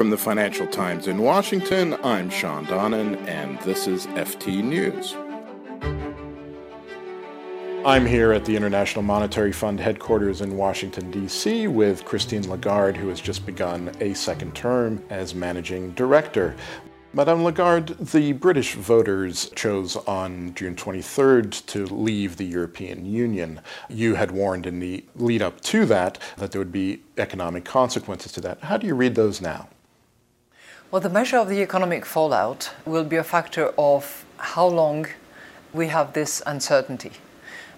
From the Financial Times in Washington, I'm Shawn Donnan, and this is FT News. I'm here at the International Monetary Fund headquarters in Washington, D.C., with Christine Lagarde, who has just begun a second term as managing director. Madame Lagarde, the British voters chose on June 23rd to leave the European Union. You had warned in the lead up to that that there would be economic consequences to that. How do you read those now? Well, the measure of the economic fallout will be a factor of how long we have this uncertainty.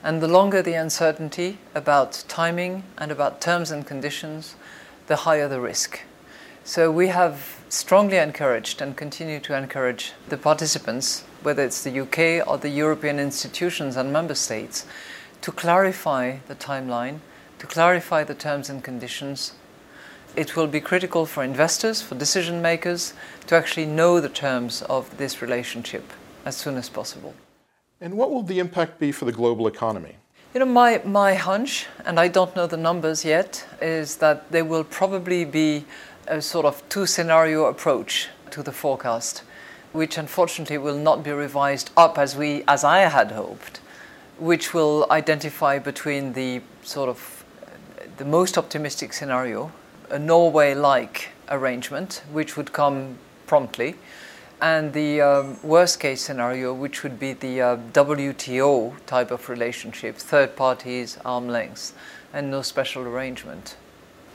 And the longer the uncertainty about timing and about terms and conditions, the higher the risk. So we have strongly encouraged and continue to encourage the participants, whether it's the UK or the European institutions and member states, to clarify the timeline, to clarify the terms and conditions. It will be critical for investors, for decision makers, to actually know the terms of this relationship as soon as possible. And what will the impact be for the global economy? You know, my, my hunch, and I don't know the numbers yet, is that there will probably be a sort of two scenario approach to the forecast, which unfortunately will not be revised up as we as I had hoped, which will identify between the sort of the most optimistic scenario, a Norway-like arrangement, which would come promptly, and the um, worst case scenario, which would be the uh, WTO type of relationship, third parties, arm length, and no special arrangement.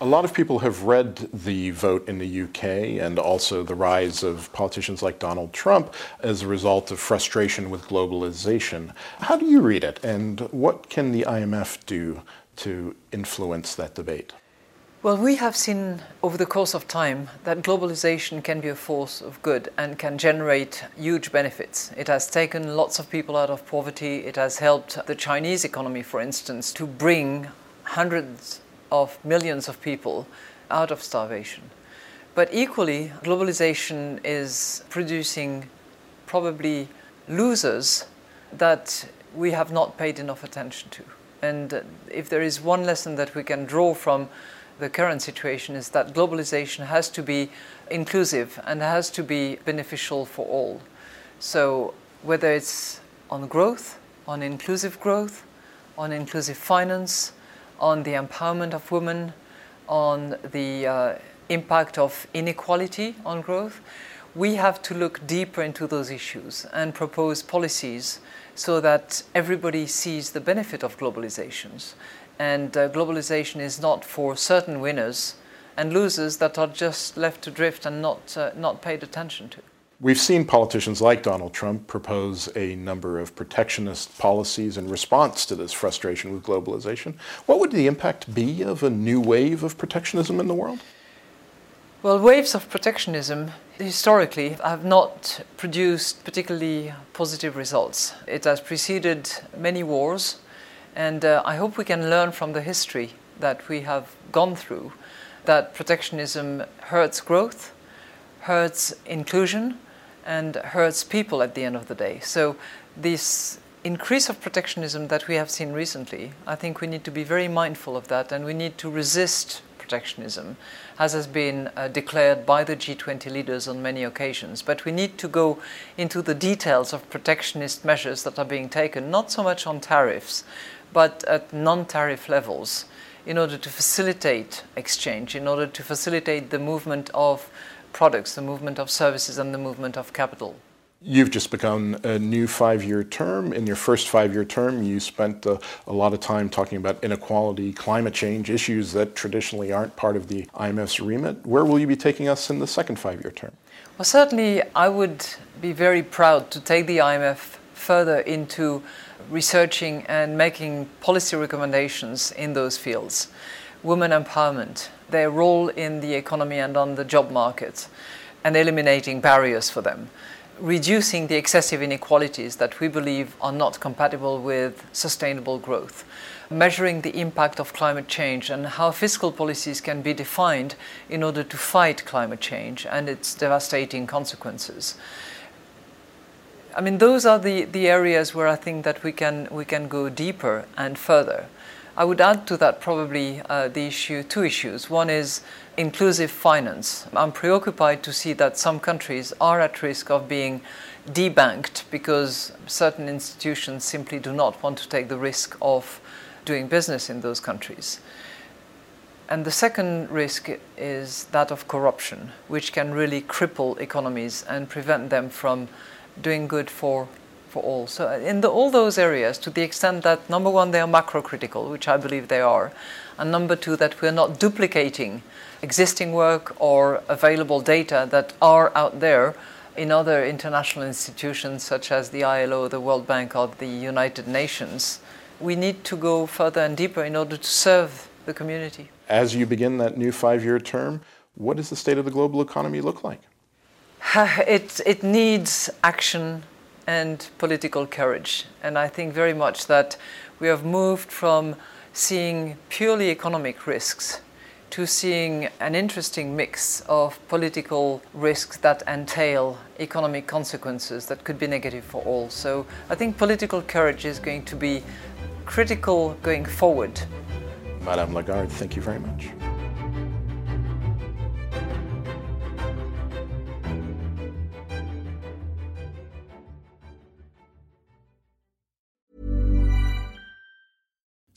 A lot of people have read the vote in the UK and also the rise of politicians like Donald Trump as a result of frustration with globalization. How do you read it, and what can the IMF do to influence that debate? Well, we have seen over the course of time that globalization can be a force of good and can generate huge benefits. It has taken lots of people out of poverty. It has helped the Chinese economy, for instance, to bring hundreds of millions of people out of starvation. But equally, globalization is producing probably losers that we have not paid enough attention to. And if there is one lesson that we can draw from the current situation is that globalization has to be inclusive and has to be beneficial for all. So whether it's on growth, on inclusive growth, on inclusive finance, on the empowerment of women, on the uh, impact of inequality on growth, we have to look deeper into those issues and propose policies so that everybody sees the benefit of globalizations. And uh, globalization is not for certain winners and losers that are just left to drift and not, uh, not paid attention to. We've seen politicians like Donald Trump propose a number of protectionist policies in response to this frustration with globalization. What would the impact be of a new wave of protectionism in the world? Well, waves of protectionism historically have not produced particularly positive results. It has preceded many wars, and uh, I hope we can learn from the history that we have gone through that protectionism hurts growth, hurts inclusion, and hurts people at the end of the day. So, this increase of protectionism that we have seen recently, I think we need to be very mindful of that and we need to resist protectionism, as has been uh, declared by the G20 leaders on many occasions. But we need to go into the details of protectionist measures that are being taken, not so much on tariffs, but at non tariff levels, in order to facilitate exchange, in order to facilitate the movement of products, the movement of services, and the movement of capital. You've just begun a new five year term. In your first five year term, you spent a, a, lot of time talking about inequality, climate change, issues that traditionally aren't part of the IMF's remit. Where will you be taking us in the second five year term? Well, certainly, I would be very proud to take the IMF further into researching and making policy recommendations in those fields. Women empowerment, their role in the economy and on the job market, and eliminating barriers for them. Reducing the excessive inequalities that we believe are not compatible with sustainable growth. Measuring the impact of climate change and how fiscal policies can be defined in order to fight climate change and its devastating consequences. I mean, those are the, the areas where I think that we can, we can go deeper and further. I would add to that probably uh, the issue, two issues. One is inclusive finance. I'm preoccupied to see that some countries are at risk of being debanked because certain institutions simply do not want to take the risk of doing business in those countries. And the second risk is that of corruption, which can really cripple economies and prevent them from doing good for, for all. So, uh, in the, all those areas, to the extent that, number one, they are macro critical, which I believe they are, and number two, that we're not duplicating existing work or available data that are out there in other international institutions such as the ILO, the World Bank, or the United Nations. We need to go further and deeper in order to serve the community as you begin that new five year term, what does the state of the global economy look like? It, it needs action and political courage. And I think very much that we have moved from seeing purely economic risks to seeing an interesting mix of political risks that entail economic consequences that could be negative for all. So I think political courage is going to be critical going forward. Madame Lagarde, thank you very much.